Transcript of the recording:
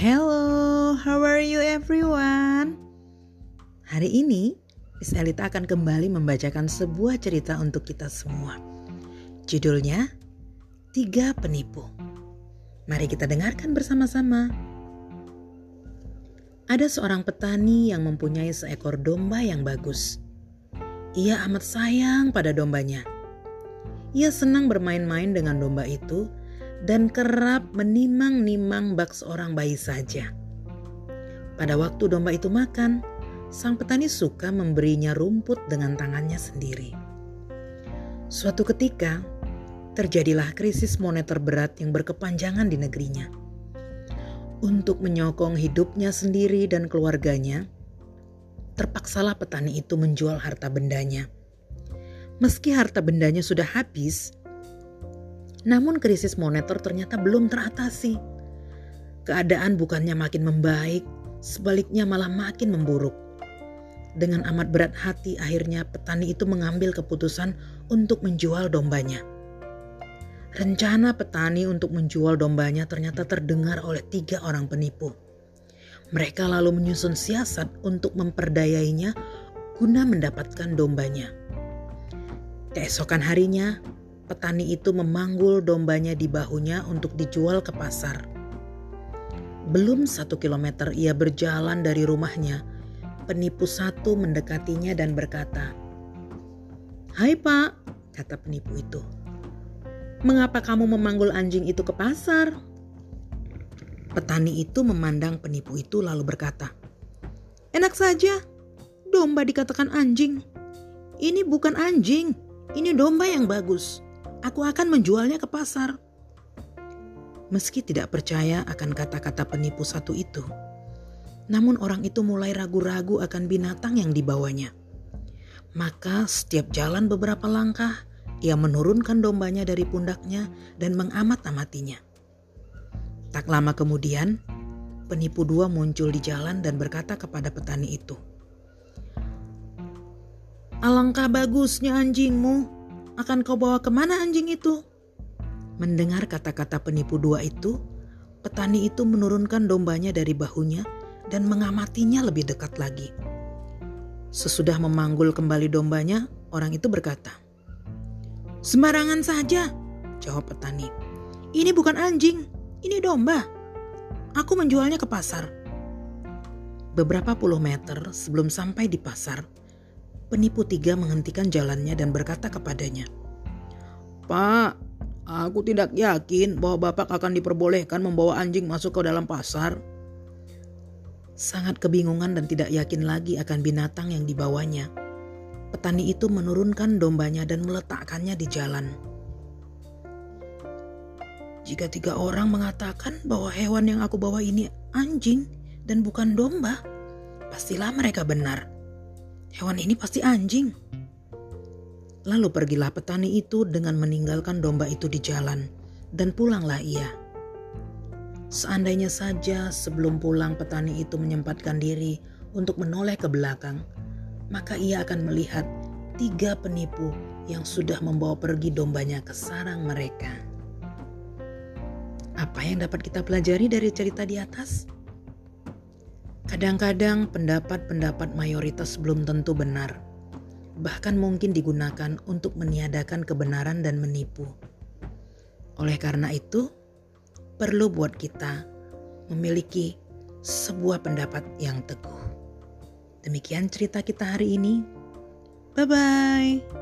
Hello, how are you everyone? Hari ini, Miss Elita akan kembali membacakan sebuah cerita untuk kita semua. Judulnya, Tiga Penipu. Mari kita dengarkan bersama-sama. Ada seorang petani yang mempunyai seekor domba yang bagus. Ia amat sayang pada dombanya. Ia senang bermain-main dengan domba itu dan kerap menimang-nimang bak seorang bayi saja. Pada waktu domba itu makan, sang petani suka memberinya rumput dengan tangannya sendiri. Suatu ketika, terjadilah krisis moneter berat yang berkepanjangan di negerinya. Untuk menyokong hidupnya sendiri dan keluarganya, terpaksalah petani itu menjual harta bendanya. Meski harta bendanya sudah habis, namun krisis moneter ternyata belum teratasi. Keadaan bukannya makin membaik, sebaliknya malah makin memburuk. Dengan amat berat hati akhirnya petani itu mengambil keputusan untuk menjual dombanya. Rencana petani untuk menjual dombanya ternyata terdengar oleh tiga orang penipu. Mereka lalu menyusun siasat untuk memperdayainya guna mendapatkan dombanya. Keesokan harinya, petani itu memanggul dombanya di bahunya untuk dijual ke pasar. Belum satu kilometer ia berjalan dari rumahnya, penipu satu mendekatinya dan berkata, Hai pak, kata penipu itu. Mengapa kamu memanggul anjing itu ke pasar? Petani itu memandang penipu itu lalu berkata, Enak saja, domba dikatakan anjing. Ini bukan anjing, ini domba yang bagus aku akan menjualnya ke pasar. Meski tidak percaya akan kata-kata penipu satu itu, namun orang itu mulai ragu-ragu akan binatang yang dibawanya. Maka setiap jalan beberapa langkah, ia menurunkan dombanya dari pundaknya dan mengamat-amatinya. Tak lama kemudian, penipu dua muncul di jalan dan berkata kepada petani itu, "Alangkah bagusnya anjingmu akan kau bawa ke mana anjing itu? Mendengar kata-kata penipu dua itu, petani itu menurunkan dombanya dari bahunya dan mengamatinya lebih dekat lagi. Sesudah memanggul kembali dombanya, orang itu berkata, Sembarangan saja, jawab petani. Ini bukan anjing, ini domba. Aku menjualnya ke pasar. Beberapa puluh meter sebelum sampai di pasar, penipu tiga menghentikan jalannya dan berkata kepadanya, Pak, aku tidak yakin bahwa Bapak akan diperbolehkan membawa anjing masuk ke dalam pasar. Sangat kebingungan dan tidak yakin lagi akan binatang yang dibawanya. Petani itu menurunkan dombanya dan meletakkannya di jalan. Jika tiga orang mengatakan bahwa hewan yang aku bawa ini anjing dan bukan domba, pastilah mereka benar. Hewan ini pasti anjing. Lalu pergilah petani itu dengan meninggalkan domba itu di jalan, dan pulanglah ia. Seandainya saja sebelum pulang petani itu menyempatkan diri untuk menoleh ke belakang, maka ia akan melihat tiga penipu yang sudah membawa pergi dombanya ke sarang mereka. Apa yang dapat kita pelajari dari cerita di atas? Kadang-kadang pendapat-pendapat mayoritas belum tentu benar, bahkan mungkin digunakan untuk meniadakan kebenaran dan menipu. Oleh karena itu, perlu buat kita memiliki sebuah pendapat yang teguh. Demikian cerita kita hari ini. Bye bye.